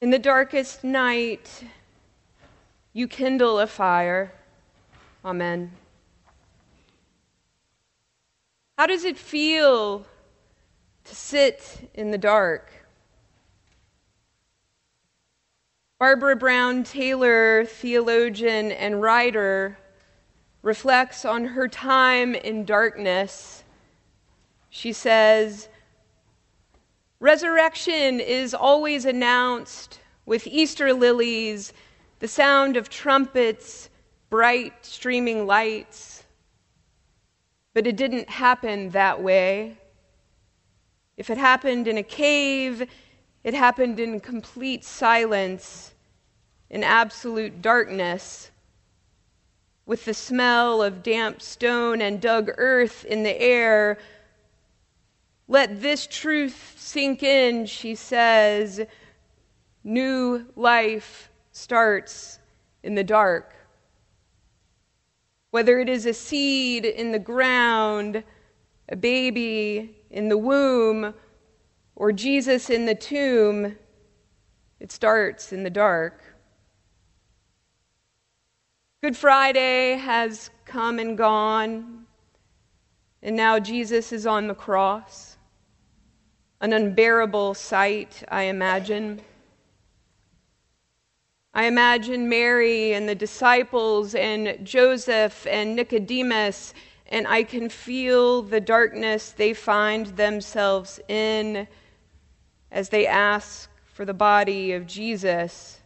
In the darkest night, you kindle a fire. Amen. How does it feel to sit in the dark? Barbara Brown Taylor, theologian and writer, reflects on her time in darkness. She says, Resurrection is always announced with Easter lilies, the sound of trumpets, bright streaming lights. But it didn't happen that way. If it happened in a cave, it happened in complete silence, in absolute darkness, with the smell of damp stone and dug earth in the air let this truth sink in, she says. New life starts in the dark. Whether it is a seed in the ground, a baby in the womb, or Jesus in the tomb, it starts in the dark. Good Friday has come and gone, and now Jesus is on the cross an unbearable sight, I imagine. I imagine Mary and the disciples and Joseph and Nicodemus, and I can feel the darkness they find themselves in as they ask for the body of Jesus.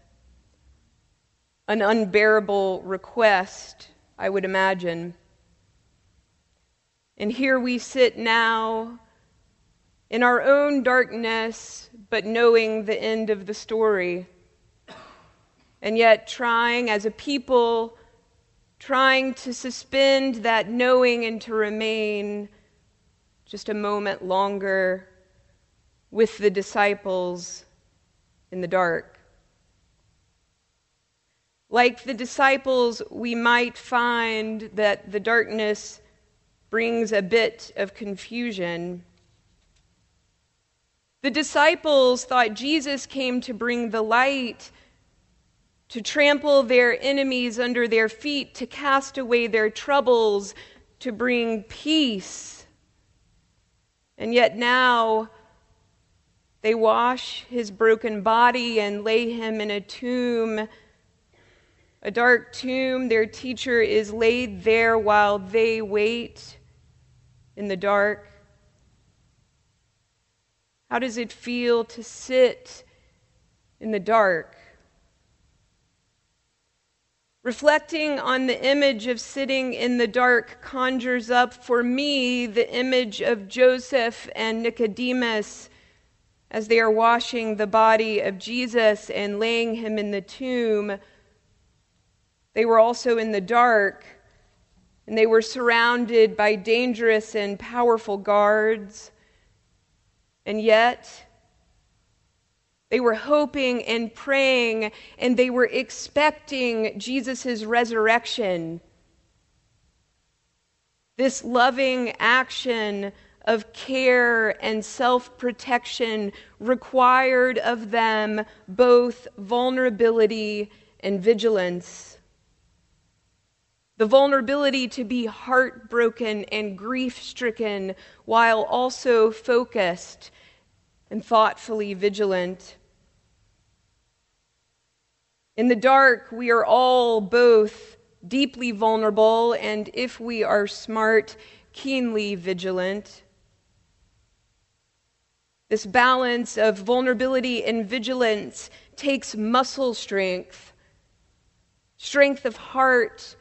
An unbearable request, I would imagine. And here we sit now in our own darkness, but knowing the end of the story. And yet, trying as a people, trying to suspend that knowing and to remain just a moment longer with the disciples in the dark. Like the disciples, we might find that the darkness brings a bit of confusion. The disciples thought Jesus came to bring the light, to trample their enemies under their feet, to cast away their troubles, to bring peace. And yet now they wash his broken body and lay him in a tomb, a dark tomb. Their teacher is laid there while they wait in the dark. How does it feel to sit in the dark? Reflecting on the image of sitting in the dark conjures up for me the image of Joseph and Nicodemus as they are washing the body of Jesus and laying him in the tomb. They were also in the dark, and they were surrounded by dangerous and powerful guards. And yet, they were hoping and praying and they were expecting Jesus' resurrection. This loving action of care and self protection required of them both vulnerability and vigilance. The vulnerability to be heartbroken and grief stricken while also focused and thoughtfully vigilant. In the dark, we are all both deeply vulnerable and, if we are smart, keenly vigilant. This balance of vulnerability and vigilance takes muscle strength, strength of heart,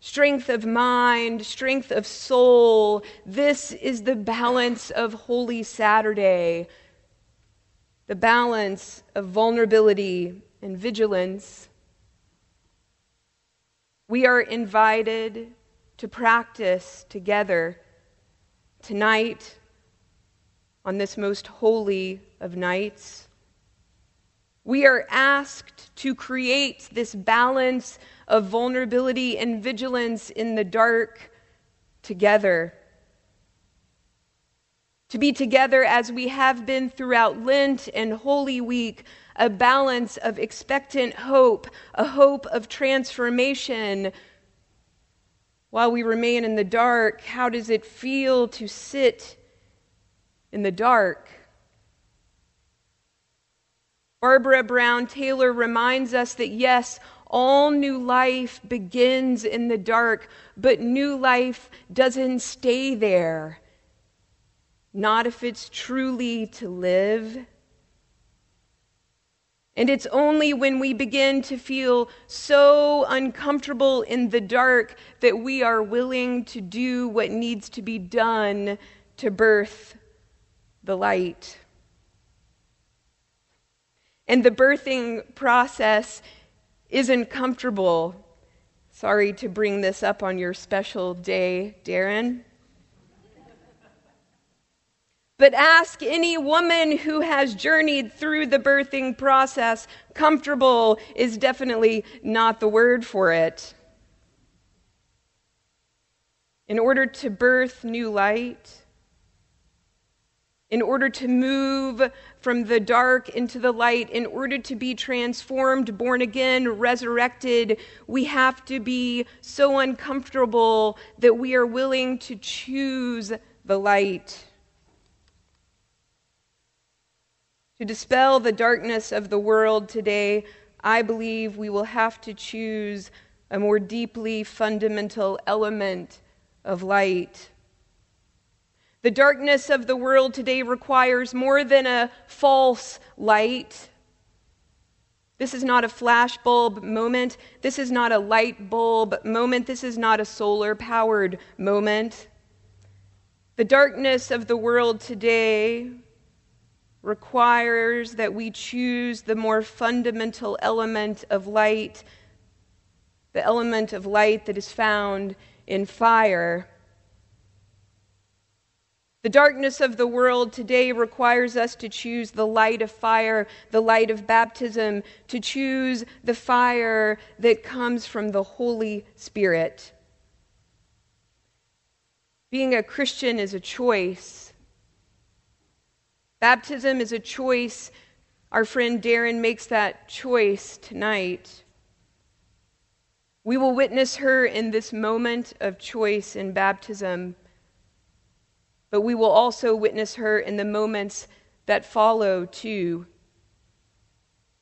strength of mind, strength of soul. This is the balance of Holy Saturday the balance of vulnerability and vigilance. We are invited to practice together tonight on this most holy of nights. We are asked to create this balance of vulnerability and vigilance in the dark together to be together as we have been throughout Lent and Holy Week, a balance of expectant hope, a hope of transformation. While we remain in the dark, how does it feel to sit in the dark? Barbara Brown Taylor reminds us that yes, all new life begins in the dark, but new life doesn't stay there. Not if it's truly to live. And it's only when we begin to feel so uncomfortable in the dark that we are willing to do what needs to be done to birth the light. And the birthing process isn't comfortable. Sorry to bring this up on your special day, Darren. But ask any woman who has journeyed through the birthing process. Comfortable is definitely not the word for it. In order to birth new light, in order to move from the dark into the light, in order to be transformed, born again, resurrected, we have to be so uncomfortable that we are willing to choose the light. To dispel the darkness of the world today, I believe we will have to choose a more deeply fundamental element of light. The darkness of the world today requires more than a false light. This is not a flashbulb moment. This is not a light bulb moment. This is not a solar powered moment. The darkness of the world today requires that we choose the more fundamental element of light, the element of light that is found in fire. The darkness of the world today requires us to choose the light of fire, the light of baptism, to choose the fire that comes from the Holy Spirit. Being a Christian is a choice. Baptism is a choice. Our friend Darren makes that choice tonight. We will witness her in this moment of choice in baptism but we will also witness her in the moments that follow, too.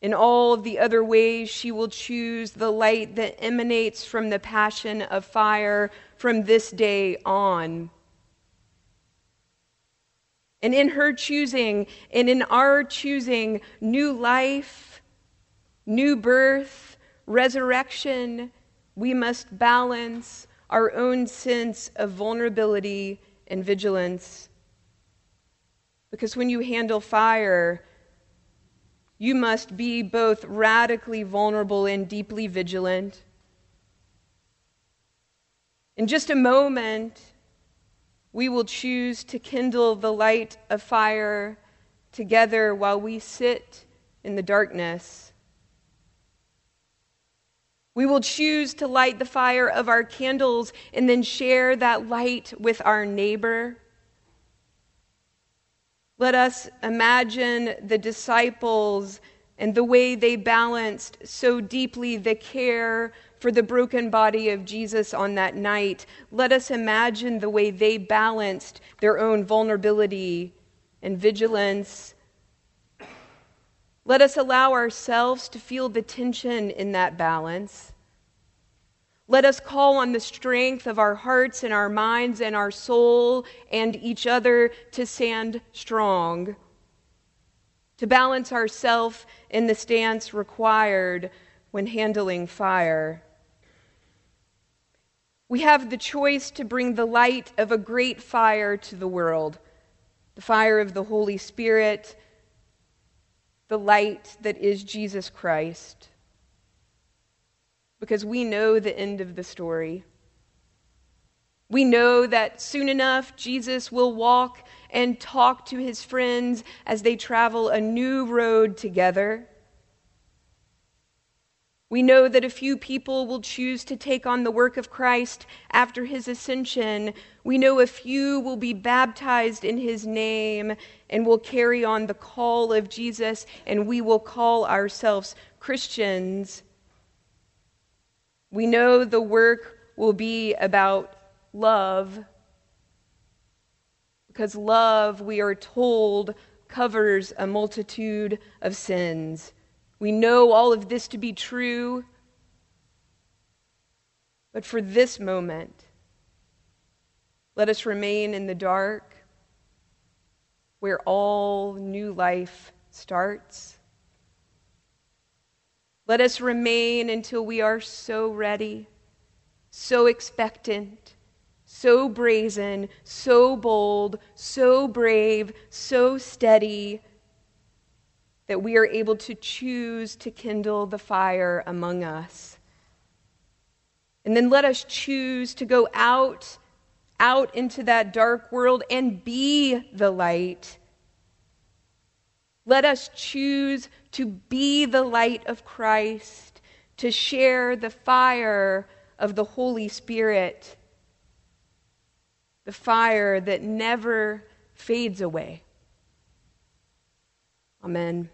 In all of the other ways, she will choose the light that emanates from the passion of fire from this day on. And in her choosing, and in our choosing, new life, new birth, resurrection, we must balance our own sense of vulnerability and vigilance. Because when you handle fire, you must be both radically vulnerable and deeply vigilant. In just a moment, we will choose to kindle the light of fire together while we sit in the darkness. We will choose to light the fire of our candles and then share that light with our neighbor. Let us imagine the disciples and the way they balanced so deeply the care for the broken body of Jesus on that night. Let us imagine the way they balanced their own vulnerability and vigilance. Let us allow ourselves to feel the tension in that balance. Let us call on the strength of our hearts and our minds and our soul and each other to stand strong, to balance ourselves in the stance required when handling fire. We have the choice to bring the light of a great fire to the world the fire of the Holy Spirit, the light that is Jesus Christ because we know the end of the story. We know that soon enough, Jesus will walk and talk to his friends as they travel a new road together. We know that a few people will choose to take on the work of Christ after his ascension. We know a few will be baptized in his name and will carry on the call of Jesus, and we will call ourselves Christians. We know the work will be about love, because love, we are told, covers a multitude of sins. We know all of this to be true. But for this moment, let us remain in the dark where all new life starts. Let us remain until we are so ready, so expectant, so brazen, so bold, so brave, so steady that we are able to choose to kindle the fire among us. And then let us choose to go out out into that dark world and be the light. Let us choose to be the light of Christ, to share the fire of the Holy Spirit, the fire that never fades away. Amen.